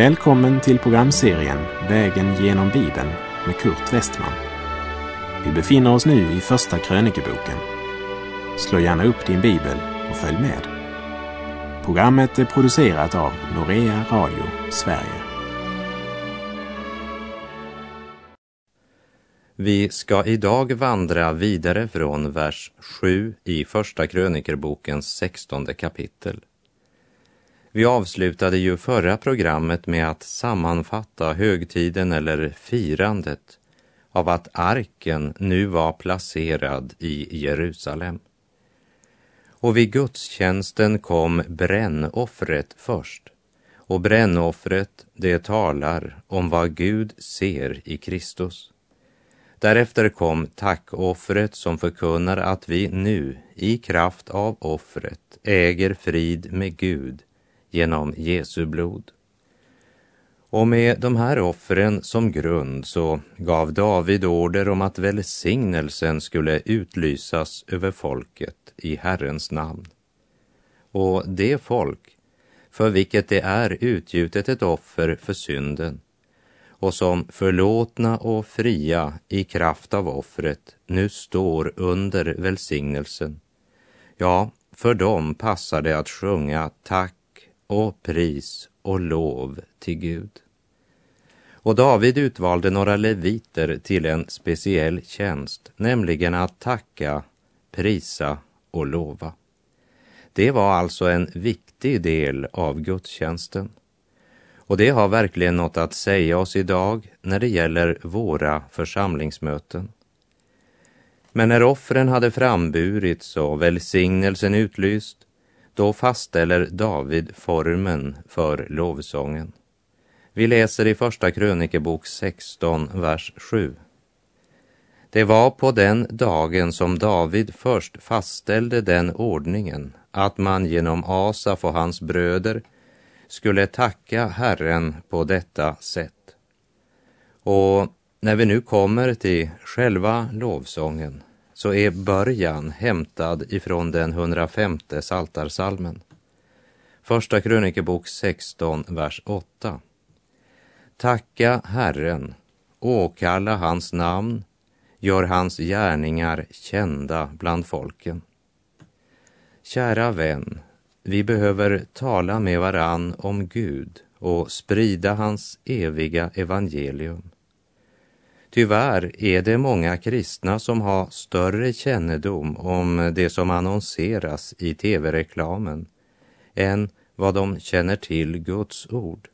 Välkommen till programserien Vägen genom Bibeln med Kurt Westman. Vi befinner oss nu i Första krönikeboken. Slå gärna upp din bibel och följ med. Programmet är producerat av Norea Radio Sverige. Vi ska idag vandra vidare från vers 7 i Första krönikerbokens sextonde kapitel. Vi avslutade ju förra programmet med att sammanfatta högtiden eller firandet av att arken nu var placerad i Jerusalem. Och vid gudstjänsten kom brännoffret först. Och brännoffret, det talar om vad Gud ser i Kristus. Därefter kom tackoffret som förkunnar att vi nu, i kraft av offret, äger frid med Gud genom Jesu blod. Och med de här offren som grund så gav David order om att välsignelsen skulle utlysas över folket i Herrens namn. Och det folk för vilket det är utgjutet ett offer för synden och som förlåtna och fria i kraft av offret nu står under välsignelsen. Ja, för dem passar det att sjunga tack och pris och lov till Gud. Och David utvalde några leviter till en speciell tjänst, nämligen att tacka, prisa och lova. Det var alltså en viktig del av gudstjänsten. Och det har verkligen något att säga oss idag när det gäller våra församlingsmöten. Men när offren hade framburits och välsignelsen utlyst då fastställer David formen för lovsången. Vi läser i Första krönikebok 16, vers 7. Det var på den dagen som David först fastställde den ordningen att man genom Asaf och hans bröder skulle tacka Herren på detta sätt. Och när vi nu kommer till själva lovsången så är början hämtad ifrån den 105 saltarsalmen. Första krönikebok 16, vers 8. Tacka Herren, åkalla hans namn, gör hans gärningar kända bland folken. Kära vän, vi behöver tala med varann om Gud och sprida hans eviga evangelium. Tyvärr är det många kristna som har större kännedom om det som annonseras i tv-reklamen än vad de känner till Guds ord.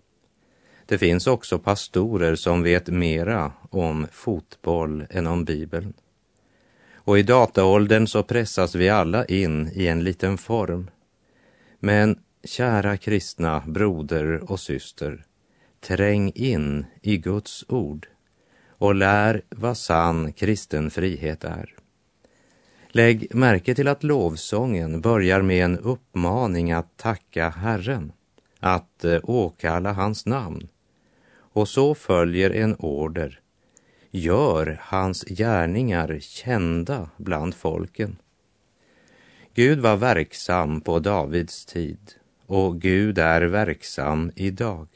Det finns också pastorer som vet mera om fotboll än om Bibeln. Och i dataåldern så pressas vi alla in i en liten form. Men kära kristna broder och syster, träng in i Guds ord och lär vad sann kristen frihet är. Lägg märke till att lovsången börjar med en uppmaning att tacka Herren, att eh, åkalla hans namn. Och så följer en order. Gör hans gärningar kända bland folken. Gud var verksam på Davids tid och Gud är verksam idag.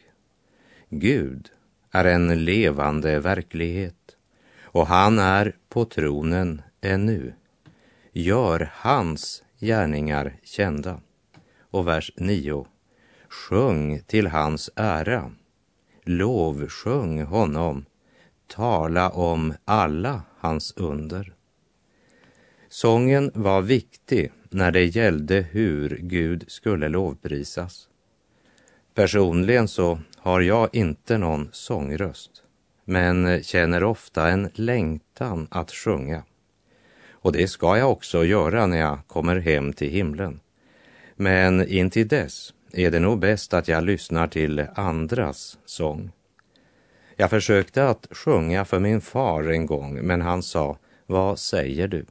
Gud är en levande verklighet och han är på tronen ännu. Gör hans gärningar kända. Och vers 9. Sjung till hans ära. Lovsjung honom. Tala om alla hans under. Sången var viktig när det gällde hur Gud skulle lovprisas. Personligen så har jag inte någon sångröst, men känner ofta en längtan att sjunga. Och det ska jag också göra när jag kommer hem till himlen. Men intill dess är det nog bäst att jag lyssnar till andras sång. Jag försökte att sjunga för min far en gång, men han sa, vad säger du?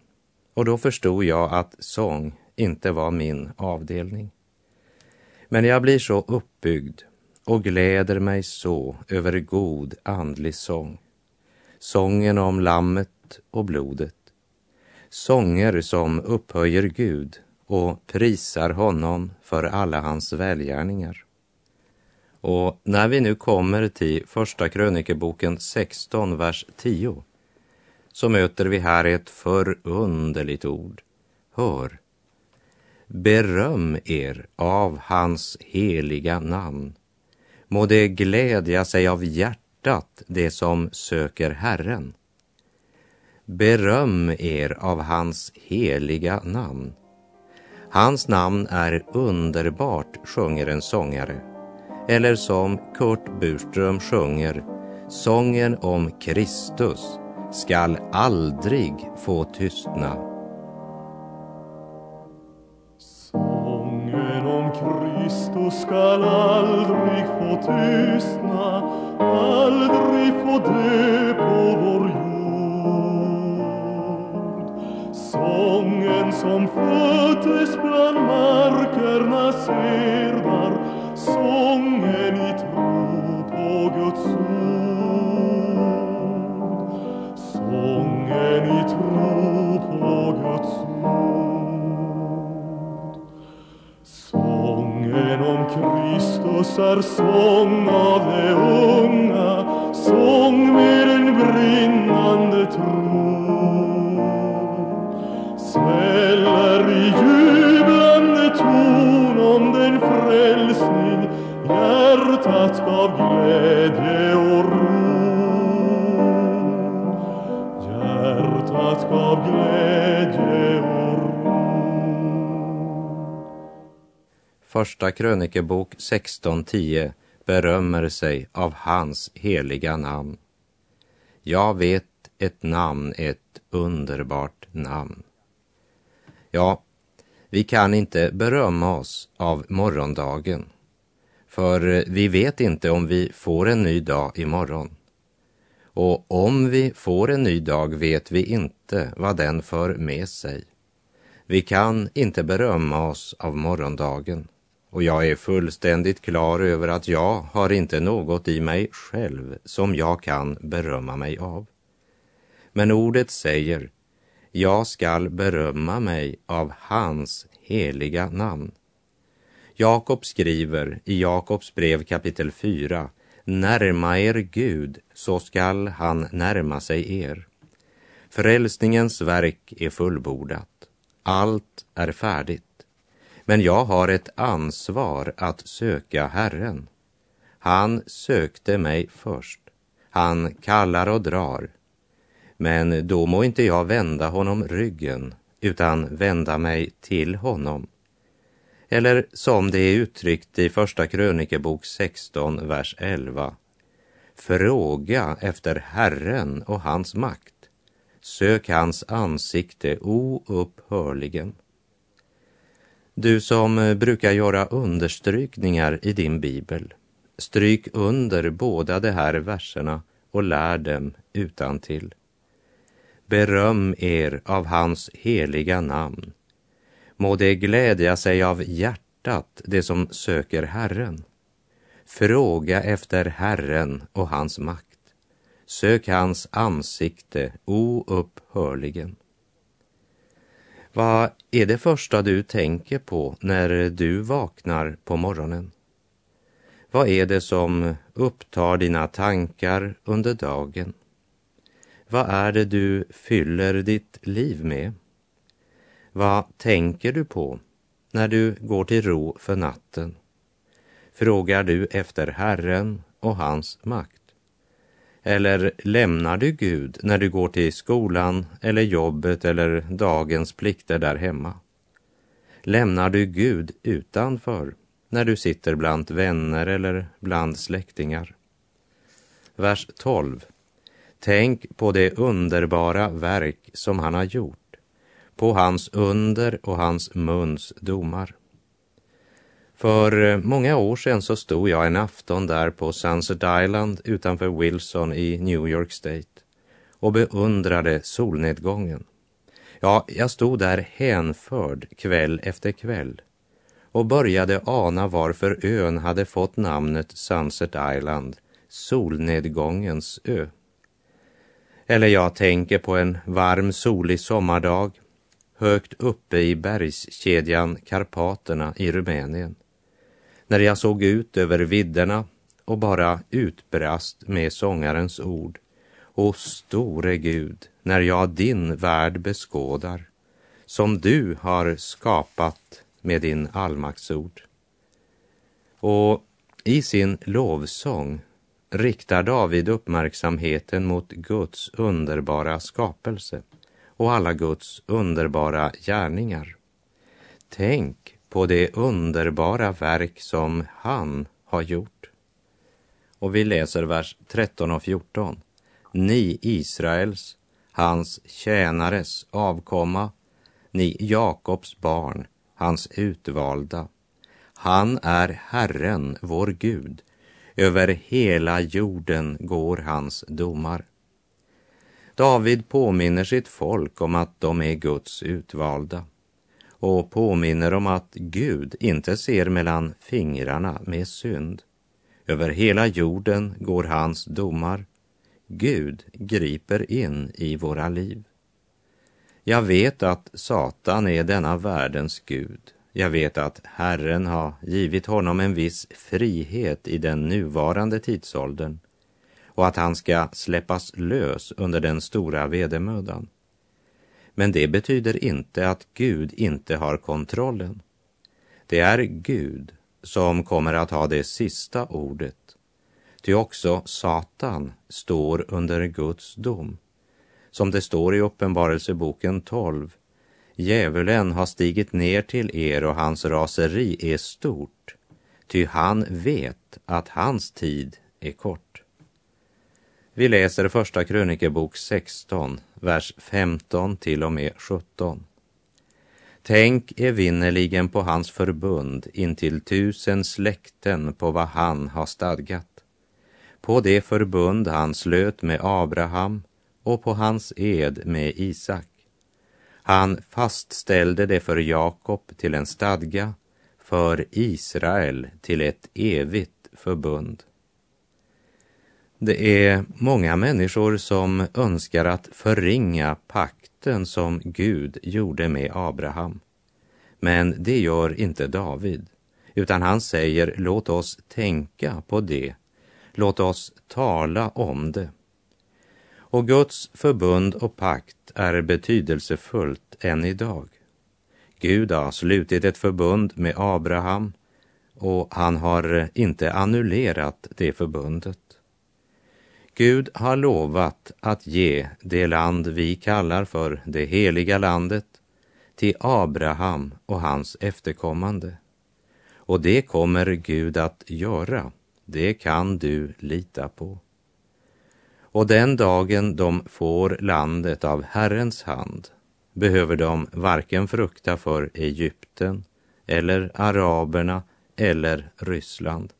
Och då förstod jag att sång inte var min avdelning. Men jag blir så uppbyggd och gläder mig så över god andlig sång. Sången om lammet och blodet. Sånger som upphöjer Gud och prisar honom för alla hans välgärningar. Och när vi nu kommer till Första krönikeboken 16, vers 10, så möter vi här ett förunderligt ord. Hör! Beröm er av hans heliga namn. Må det glädja sig av hjärtat, det som söker Herren. Beröm er av hans heliga namn. Hans namn är underbart, sjunger en sångare. Eller som Kurt Burström sjunger, sången om Kristus skall aldrig få tystna. Kristus skall aldrig få tystna, aldrig få dö på vår jord. Sången som föddes bland markernas herdar, sången i tro på Guds ord. Kristus är sång av de unga, sång med en brinnande tro. Sväller i jublande ton om den frälsning hjärtat gav glädje och ro. Hjärtat gav glädje Första krönikebok 16.10 berömmer sig av hans heliga namn. Jag vet ett namn, ett underbart namn. Ja, vi kan inte berömma oss av morgondagen, för vi vet inte om vi får en ny dag imorgon. Och om vi får en ny dag vet vi inte vad den för med sig. Vi kan inte berömma oss av morgondagen. Och jag är fullständigt klar över att jag har inte något i mig själv som jag kan berömma mig av. Men ordet säger, jag skall berömma mig av hans heliga namn. Jakob skriver i Jakobs brev kapitel 4, närma er Gud så skall han närma sig er. Frälsningens verk är fullbordat, allt är färdigt. Men jag har ett ansvar att söka Herren. Han sökte mig först. Han kallar och drar. Men då må inte jag vända honom ryggen, utan vända mig till honom. Eller som det är uttryckt i Första krönikebok 16, vers 11. Fråga efter Herren och hans makt. Sök hans ansikte oupphörligen. Du som eh, brukar göra understrykningar i din bibel, stryk under båda de här verserna och lär dem utan till. Beröm er av hans heliga namn. Må det glädja sig av hjärtat, det som söker Herren. Fråga efter Herren och hans makt. Sök hans ansikte oupphörligen. Vad är det första du tänker på när du vaknar på morgonen? Vad är det som upptar dina tankar under dagen? Vad är det du fyller ditt liv med? Vad tänker du på när du går till ro för natten? Frågar du efter Herren och hans makt? Eller lämnar du Gud när du går till skolan eller jobbet eller dagens plikter där hemma? Lämnar du Gud utanför när du sitter bland vänner eller bland släktingar? Vers 12. Tänk på det underbara verk som han har gjort, på hans under och hans muns domar. För eh, många år sedan så stod jag en afton där på Sunset Island utanför Wilson i New York State och beundrade solnedgången. Ja, jag stod där hänförd kväll efter kväll och började ana varför ön hade fått namnet Sunset Island, solnedgångens ö. Eller jag tänker på en varm solig sommardag högt uppe i bergskedjan Karpaterna i Rumänien när jag såg ut över vidderna och bara utbrast med sångarens ord. O store Gud, när jag din värld beskådar, som du har skapat med din allmaktsord. Och i sin lovsång riktar David uppmärksamheten mot Guds underbara skapelse och alla Guds underbara gärningar. Tänk på det underbara verk som han har gjort. Och vi läser vers 13 och 14. Ni Israels, hans tjänares avkomma, ni Jakobs barn, hans utvalda. Han är Herren, vår Gud. Över hela jorden går hans domar. David påminner sitt folk om att de är Guds utvalda och påminner om att Gud inte ser mellan fingrarna med synd. Över hela jorden går hans domar. Gud griper in i våra liv. Jag vet att Satan är denna världens Gud. Jag vet att Herren har givit honom en viss frihet i den nuvarande tidsåldern och att han ska släppas lös under den stora vedermödan. Men det betyder inte att Gud inte har kontrollen. Det är Gud som kommer att ha det sista ordet. Ty också Satan står under Guds dom. Som det står i Uppenbarelseboken 12. Djävulen har stigit ner till er och hans raseri är stort, ty han vet att hans tid är kort. Vi läser Första krönikebok 16, vers 15 till och med 17. Tänk evinnerligen på hans förbund intill tusen släkten på vad han har stadgat. På det förbund han slöt med Abraham och på hans ed med Isak. Han fastställde det för Jakob till en stadga, för Israel till ett evigt förbund. Det är många människor som önskar att förringa pakten som Gud gjorde med Abraham. Men det gör inte David, utan han säger låt oss tänka på det, låt oss tala om det. Och Guds förbund och pakt är betydelsefullt än idag. Gud har slutit ett förbund med Abraham och han har inte annullerat det förbundet. Gud har lovat att ge det land vi kallar för det heliga landet till Abraham och hans efterkommande. Och det kommer Gud att göra. Det kan du lita på. Och den dagen de får landet av Herrens hand behöver de varken frukta för Egypten eller araberna eller Ryssland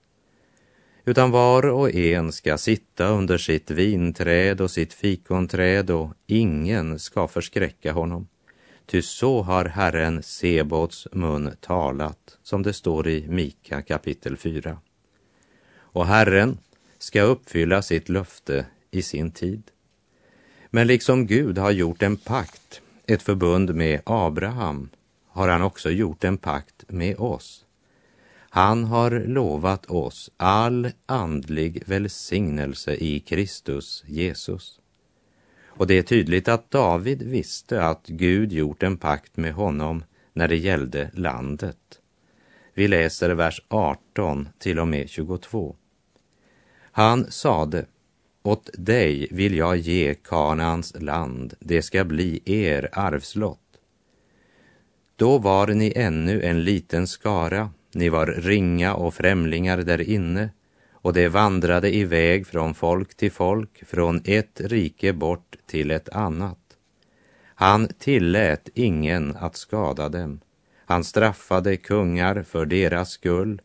utan var och en ska sitta under sitt vinträd och sitt fikonträd och ingen ska förskräcka honom. Ty så har Herren Sebots mun talat, som det står i Mika kapitel 4. Och Herren ska uppfylla sitt löfte i sin tid. Men liksom Gud har gjort en pakt, ett förbund med Abraham, har han också gjort en pakt med oss han har lovat oss all andlig välsignelse i Kristus Jesus. Och det är tydligt att David visste att Gud gjort en pakt med honom när det gällde landet. Vi läser vers 18 till och med 22. Han sade, åt dig vill jag ge Kanans land, det ska bli er arvslott. Då var ni ännu en liten skara ni var ringa och främlingar där inne och det vandrade iväg från folk till folk, från ett rike bort till ett annat. Han tillät ingen att skada dem. Han straffade kungar för deras skull.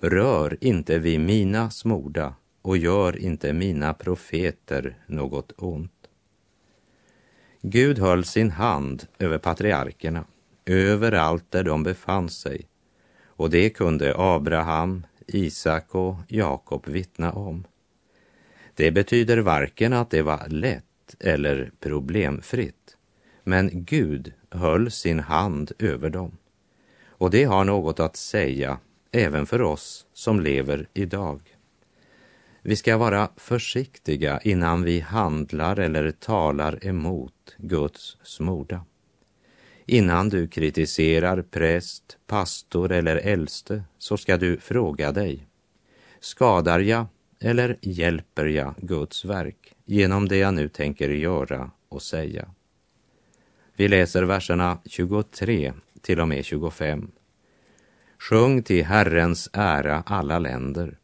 Rör inte vid mina smorda och gör inte mina profeter något ont. Gud höll sin hand över patriarkerna, överallt där de befann sig och det kunde Abraham, Isak och Jakob vittna om. Det betyder varken att det var lätt eller problemfritt, men Gud höll sin hand över dem. Och det har något att säga även för oss som lever idag. Vi ska vara försiktiga innan vi handlar eller talar emot Guds smorda. Innan du kritiserar präst, pastor eller äldste så ska du fråga dig. Skadar jag eller hjälper jag Guds verk genom det jag nu tänker göra och säga? Vi läser verserna 23 till och med 25. Sjung till Herrens ära alla länder.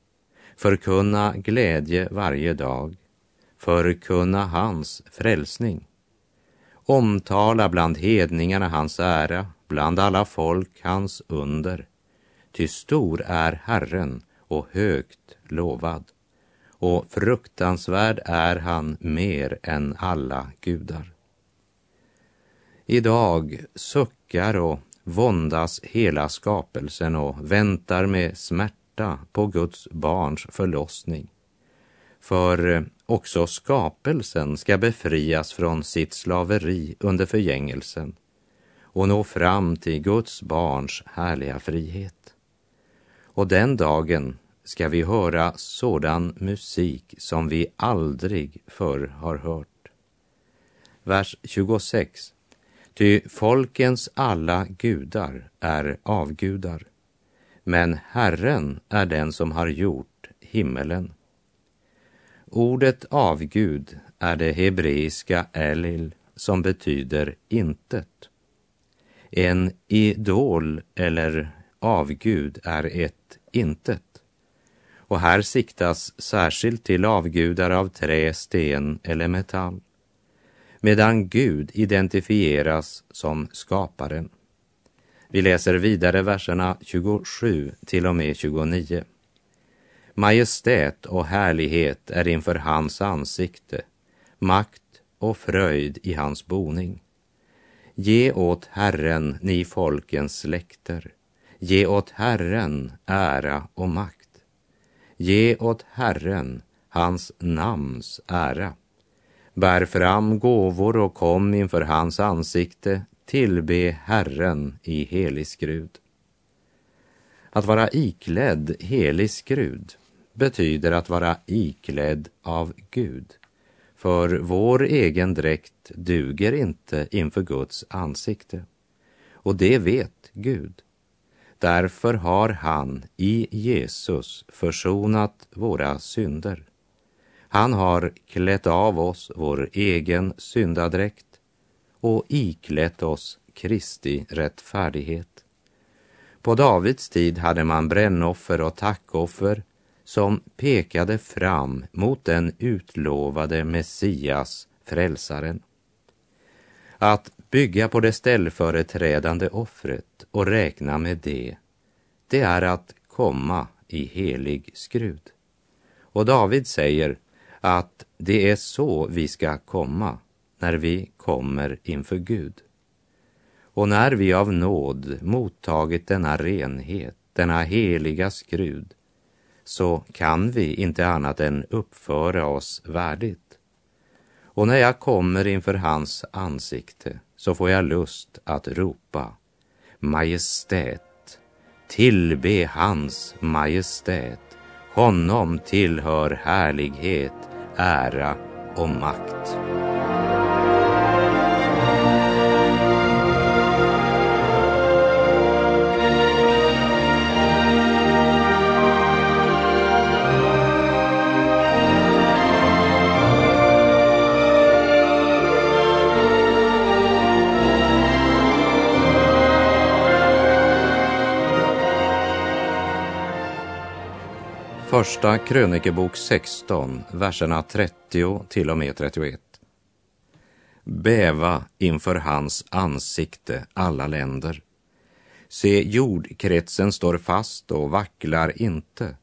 Förkunna glädje varje dag. Förkunna hans frälsning. Omtala bland hedningarna hans ära, bland alla folk hans under. Ty stor är Herren och högt lovad och fruktansvärd är han mer än alla gudar. Idag suckar och våndas hela skapelsen och väntar med smärta på Guds barns förlossning. För också skapelsen ska befrias från sitt slaveri under förgängelsen och nå fram till Guds barns härliga frihet. Och den dagen ska vi höra sådan musik som vi aldrig förr har hört. Vers 26. Ty folkens alla gudar är avgudar, men Herren är den som har gjort himmelen. Ordet avgud är det hebreiska elil som betyder intet. En idol eller avgud är ett intet. Och här siktas särskilt till avgudar av trä, sten eller metall medan Gud identifieras som skaparen. Vi läser vidare verserna 27 till och med 29. Majestät och härlighet är inför hans ansikte, makt och fröjd i hans boning. Ge åt Herren, ni folkens släkter, ge åt Herren ära och makt. Ge åt Herren hans namns ära. Bär fram gåvor och kom inför hans ansikte, tillbe Herren i helig skrud. Att vara iklädd helig skrud betyder att vara iklädd av Gud. För vår egen dräkt duger inte inför Guds ansikte. Och det vet Gud. Därför har han i Jesus försonat våra synder. Han har klätt av oss vår egen syndadräkt och iklätt oss Kristi rättfärdighet. På Davids tid hade man brännoffer och tackoffer som pekade fram mot den utlovade Messias, frälsaren. Att bygga på det ställföreträdande offret och räkna med det, det är att komma i helig skrud. Och David säger att det är så vi ska komma när vi kommer inför Gud. Och när vi av nåd mottagit denna renhet, denna heliga skrud, så kan vi inte annat än uppföra oss värdigt. Och när jag kommer inför hans ansikte så får jag lust att ropa Majestät, tillbe hans majestät. Honom tillhör härlighet, ära och makt. Första krönikebok 16, verserna 30 till och med 31. Bäva inför hans ansikte alla länder. Se, jordkretsen står fast och vacklar inte.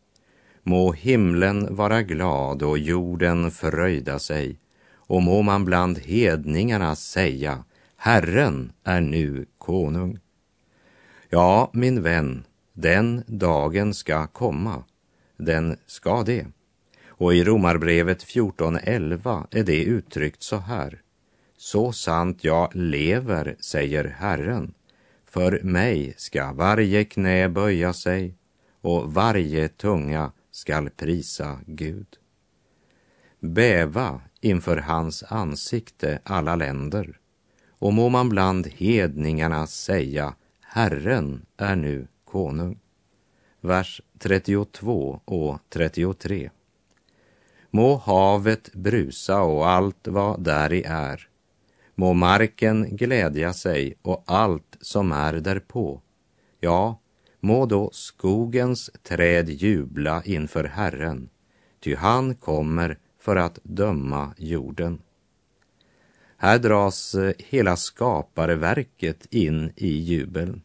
Må himlen vara glad och jorden fröjda sig och må man bland hedningarna säga Herren är nu konung. Ja, min vän, den dagen ska komma den ska det. Och i Romarbrevet 14.11 är det uttryckt så här. Så sant jag lever, säger Herren, för mig ska varje knä böja sig och varje tunga skall prisa Gud. Bäva inför hans ansikte alla länder och må man bland hedningarna säga Herren är nu konung. Vers 32 och 33. Må havet brusa och allt vad däri är. Må marken glädja sig och allt som är därpå. Ja, må då skogens träd jubla inför Herren, ty han kommer för att döma jorden. Här dras eh, hela skaparverket in i jubeln.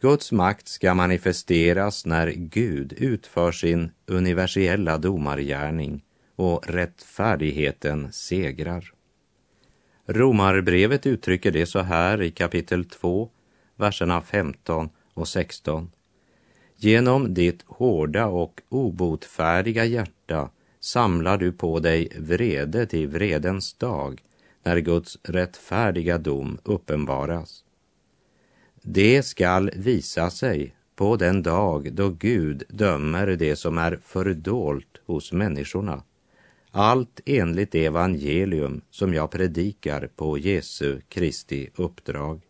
Guds makt ska manifesteras när Gud utför sin universella domargärning och rättfärdigheten segrar. Romarbrevet uttrycker det så här i kapitel 2, verserna 15 och 16. Genom ditt hårda och obotfärdiga hjärta samlar du på dig vrede till vredens dag när Guds rättfärdiga dom uppenbaras. Det skall visa sig på den dag då Gud dömer det som är fördolt hos människorna. Allt enligt det evangelium som jag predikar på Jesu Kristi uppdrag.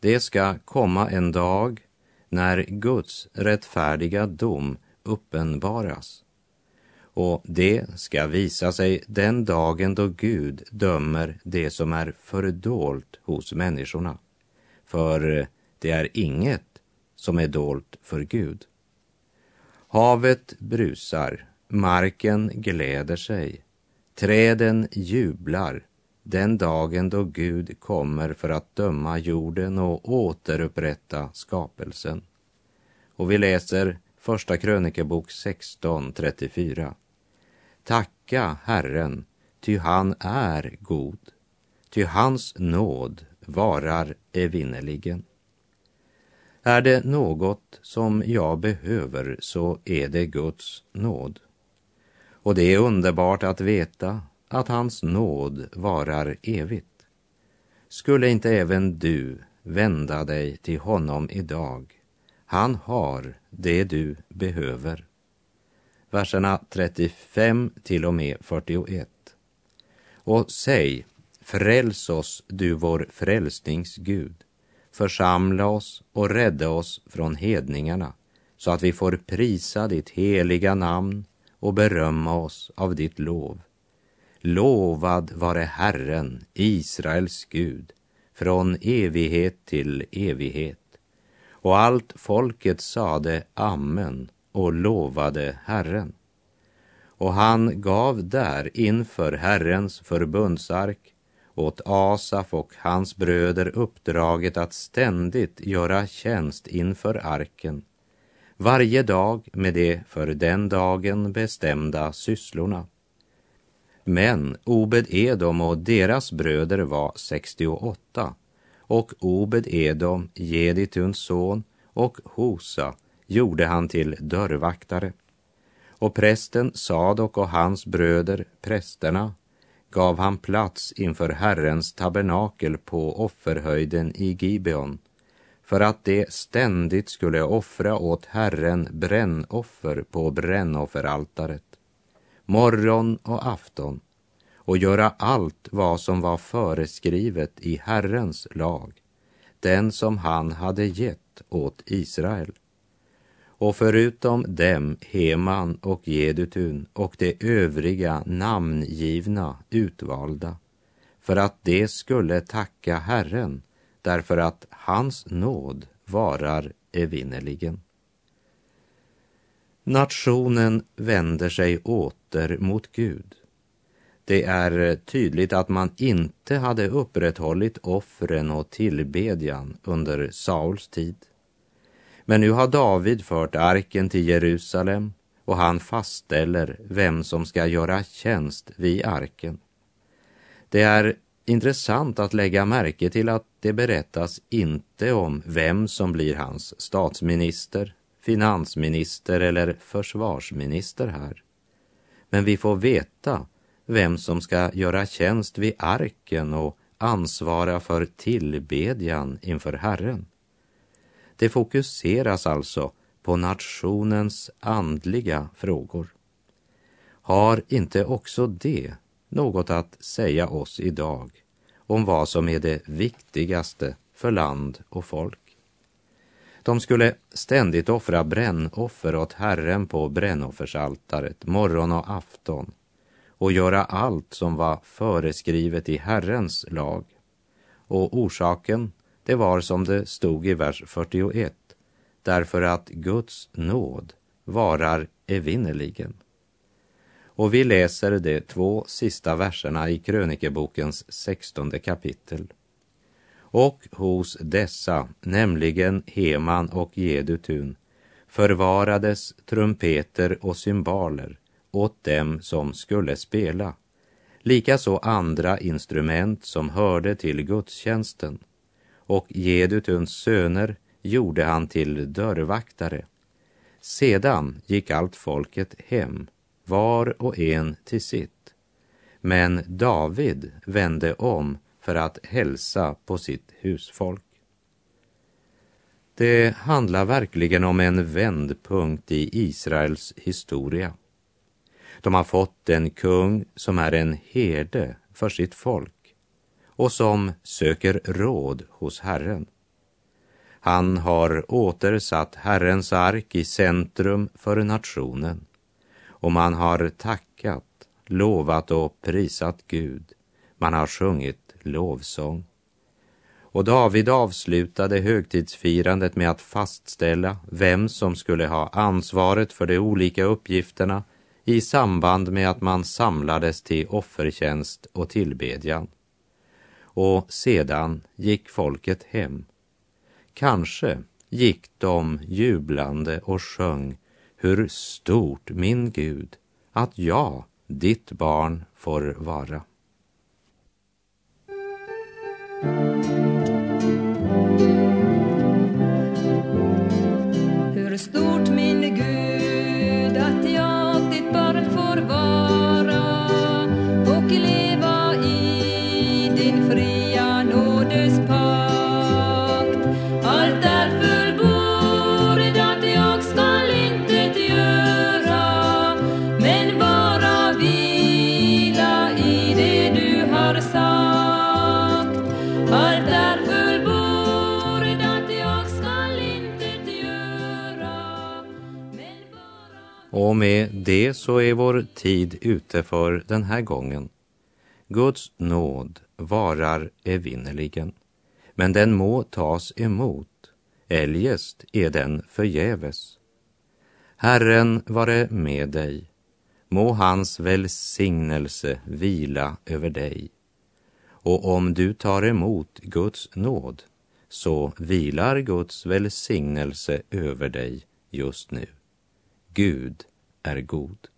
Det ska komma en dag när Guds rättfärdiga dom uppenbaras. Och det ska visa sig den dagen då Gud dömer det som är fördolt hos människorna. För eh, det är inget som är dolt för Gud. Havet brusar, marken gläder sig, träden jublar den dagen då Gud kommer för att döma jorden och återupprätta skapelsen. Och vi läser Första krönikebok 16.34. Tacka Herren, ty han är god, ty hans nåd varar evinnerligen. Är det något som jag behöver så är det Guds nåd. Och det är underbart att veta att hans nåd varar evigt. Skulle inte även du vända dig till honom idag? Han har det du behöver verserna 35 till och med 41. Och säg, fräls oss, du vår frälsningsgud. Församla oss och rädda oss från hedningarna, så att vi får prisa ditt heliga namn och berömma oss av ditt lov. Lovad vare Herren, Israels Gud, från evighet till evighet. Och allt folket sade amen och lovade Herren. Och han gav där inför Herrens förbundsark åt Asaf och hans bröder uppdraget att ständigt göra tjänst inför arken, varje dag med de för den dagen bestämda sysslorna. Men Obed Edom och deras bröder var 68 och Obed Edom, Gedituns son, och Hosa, gjorde han till dörrvaktare. Och prästen Sadok och hans bröder, prästerna, gav han plats inför Herrens tabernakel på offerhöjden i Gibeon för att de ständigt skulle offra åt Herren brännoffer på brännofferaltaret, morgon och afton och göra allt vad som var föreskrivet i Herrens lag, den som han hade gett åt Israel och förutom dem Heman och Jedutun och de övriga namngivna utvalda för att de skulle tacka Herren därför att hans nåd varar evinnerligen. Nationen vänder sig åter mot Gud. Det är tydligt att man inte hade upprätthållit offren och tillbedjan under Sauls tid. Men nu har David fört arken till Jerusalem och han fastställer vem som ska göra tjänst vid arken. Det är intressant att lägga märke till att det berättas inte om vem som blir hans statsminister, finansminister eller försvarsminister här. Men vi får veta vem som ska göra tjänst vid arken och ansvara för tillbedjan inför Herren. Det fokuseras alltså på nationens andliga frågor. Har inte också det något att säga oss idag om vad som är det viktigaste för land och folk? De skulle ständigt offra brännoffer åt Herren på brännoffersaltaret morgon och afton och göra allt som var föreskrivet i Herrens lag. Och orsaken, det var som det stod i vers 41, därför att Guds nåd varar evinnerligen. Och vi läser de två sista verserna i krönikebokens sextonde kapitel. Och hos dessa, nämligen Heman och Jedutun, förvarades trumpeter och cymbaler åt dem som skulle spela, likaså andra instrument som hörde till gudstjänsten. Och Jedutuns söner gjorde han till dörrvaktare. Sedan gick allt folket hem, var och en till sitt. Men David vände om för att hälsa på sitt husfolk. Det handlar verkligen om en vändpunkt i Israels historia. De har fått en kung som är en herde för sitt folk och som söker råd hos Herren. Han har återsatt Herrens ark i centrum för nationen och man har tackat, lovat och prisat Gud. Man har sjungit lovsång. Och David avslutade högtidsfirandet med att fastställa vem som skulle ha ansvaret för de olika uppgifterna i samband med att man samlades till offertjänst och tillbedjan. Och sedan gick folket hem. Kanske gick de jublande och sjöng Hur stort, min Gud, att jag, ditt barn, får vara. Och med det så är vår tid ute för den här gången. Guds nåd varar evinnerligen, men den må tas emot, eljest är den förgäves. Herren vare med dig, må hans välsignelse vila över dig. Och om du tar emot Guds nåd, så vilar Guds välsignelse över dig just nu. Gud är god.